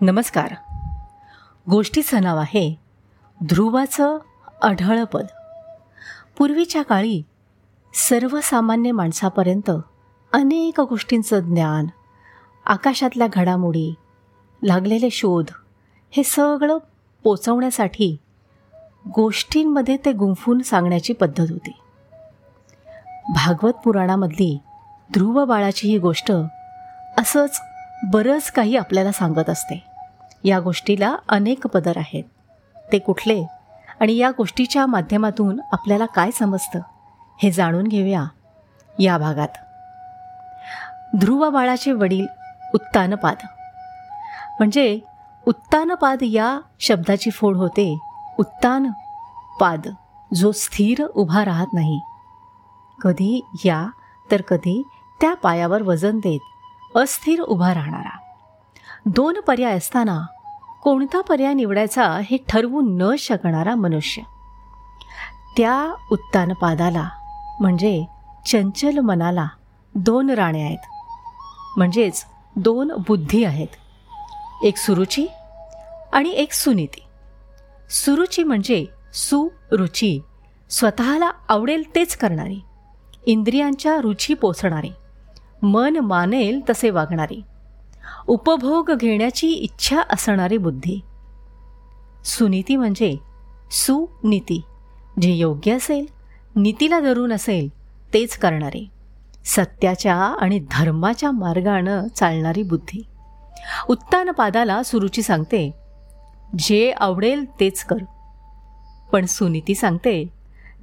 नमस्कार. गोष्टीचं नाव आहे ध्रुवाचं अढळपद पूर्वीच्या काळी सर्वसामान्य माणसापर्यंत अनेक गोष्टींचं ज्ञान आकाशातल्या घडामोडी लागलेले शोध हे सगळं पोचवण्यासाठी गोष्टींमध्ये ते गुंफून सांगण्याची पद्धत होती. भागवत पुराणामधली ध्रुव बाळाची ही गोष्ट असंच बरंच काही आपल्याला सांगत असते. या गोष्टीला अनेक पदर आहेत. ते कुठले आणि या गोष्टीच्या माध्यमातून आपल्याला काय समजतं हे जाणून घेऊया या भागात. ध्रुव बाळाचे वडील उत्तानपाद. म्हणजे उत्तानपाद या शब्दाची फोड होते उत्तान पाद जो स्थिर उभा राहत नाही. कधी या तर कधी त्या पायावर वजन देत अस्थिर उभा राहणारा. दोन पर्याय असताना कोणता पर्याय निवडायचा हे ठरवू न शकणारा मनुष्य. त्या उत्तानपादाला म्हणजे चंचल मनाला दोन राणे आहेत. म्हणजेच दोन बुद्धी आहेत. एक सुरुची आणि एक सुनीती. सुरुची म्हणजे सुरुची स्वतःला आवडेल तेच करणारी इंद्रियांच्या रुची पोचणारी मन मानेल तसे वागणारी. उपभोग घेण्याची इच्छा असणारी बुद्धी. सुनीती म्हणजे सुनीती. जे योग्य असेल नीतीला धरून असेल तेच करणारे. सत्याच्या आणि धर्माच्या मार्गानं चालणारी बुद्धी. उत्तानपादाला सुरुची सांगते जे आवडेल तेच कर. पण सुनीती सांगते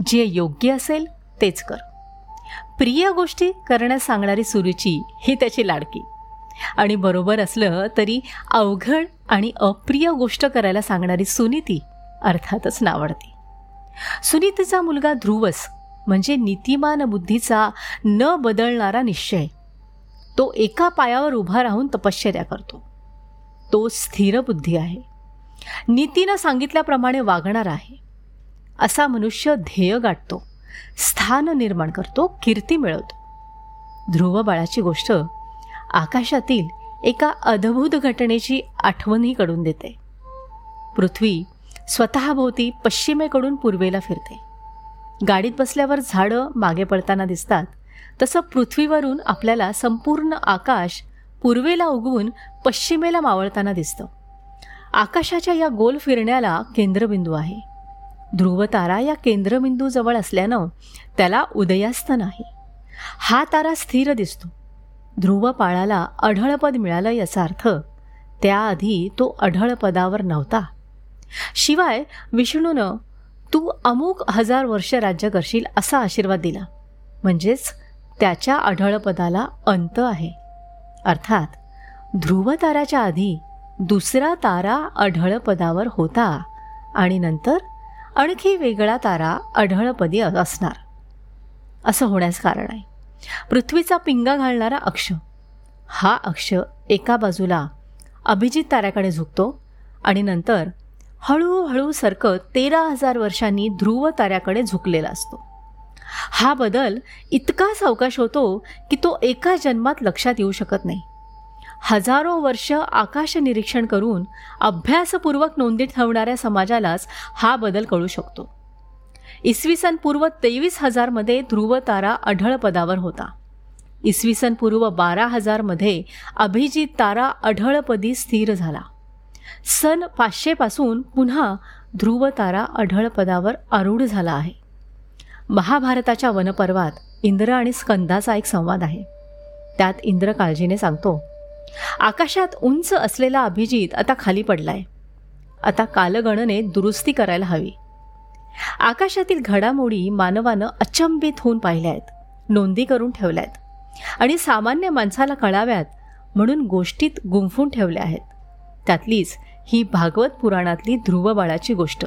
जे योग्य असेल तेच कर. प्रिय गोष्टी करण्यास सांगणारी सुरुची ही त्याची लाडकी. आणि बरोबर असलं तरी अवघड आणि अप्रिय गोष्ट करायला सांगणारी सुनीती अर्थातच नावडते. सुनीतीचा मुलगा ध्रुवस म्हणजे नीतिमान बुद्धीचा न बदलणारा निश्चय. तो एका पायावर उभा राहून तपश्चर्या करतो. तो स्थिर बुद्धी आहे. नीतीनं सांगितल्याप्रमाणे वागणार आहे. असा मनुष्य ध्येय गाठतो. स्थान निर्माण करतो कीर्ती मिळवतो. ध्रुव बाळाची गोष्ट आकाशातील एका अद्भुत घटनेची आठवणही कडून देते. पृथ्वी स्वतःभोवती पश्चिमेकडून पूर्वेला फिरते. गाडीत बसल्यावर झाडं मागे पडताना दिसतात तसं पृथ्वीवरून आपल्याला संपूर्ण आकाश पूर्वेला उगवून पश्चिमेला मावळताना दिसतं. आकाशाच्या या गोल फिरण्याला केंद्रबिंदू आहे. ध्रुवतारा या केंद्रबिंदूजवळ असल्यानं त्याला उदयास्त नाही. हा तारा स्थिर दिसतो. ध्रुवपाळाला अढळपद मिळालं याचा अर्थ त्याआधी तो अढळपदावर नव्हता. शिवाय विष्णूनं तू अमुक हजार वर्ष राज्य करशील असा आशीर्वाद दिला. म्हणजेच त्याच्या अढळपदाला अंत आहे. अर्थात ध्रुवताराच्या आधी दुसरा तारा अढळपदावर होता आणि नंतर आणखी वेगळा तारा अढळपदी असणार. असं होण्यास कारण आहे. पृथ्वीचा पिंगा घालणारा अक्ष हा अक्ष एका बाजूला अभिजित ताऱ्याकडे झुकतो आणि नंतर हळूहळू सरकत तेरा हजार वर्षांनी ध्रुव ताऱ्याकडे झुकलेला असतो. हा बदल इतका सावकाश होतो की तो एका जन्मात लक्षात येऊ शकत नाही. हजारो वर्ष आकाश निरीक्षण करून अभ्यासपूर्वक नोंदी ठेवणाऱ्या समाजालाच हा बदल कळू शकतो. इसवी सन पूर्व तेवीस हजारमध्ये ध्रुव तारा अढळ पदावर होता. इसवी सन पूर्व बारा हजारमध्ये अभिजित तारा अढळपदी स्थिर झाला. सन पाचशेपासून पुन्हा ध्रुव तारा अढळ पदावर आरूढ झाला आहे. महाभारताच्या वनपर्वात इंद्र आणि स्कंदाचा एक संवाद आहे. त्यात इंद्र काळजीने सांगतो आकाशात उंच असलेला अभिजित आता खाली पडलाय. आता कालगणने दुरुस्ती करायला हवी. आकाशातील घडामोडी मानवानं अचंबित होऊन पाहिल्या आहेत नोंदी करून ठेवल्या आहेत आणि सामान्य माणसाला कळाव्यात म्हणून गोष्टीत गुंफून ठेवल्या आहेत. त्यातलीच ही भागवत पुराणातली ध्रुवबाळाची गोष्ट.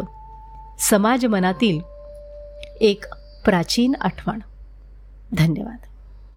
समाज मनातील एक प्राचीन आठवण. धन्यवाद.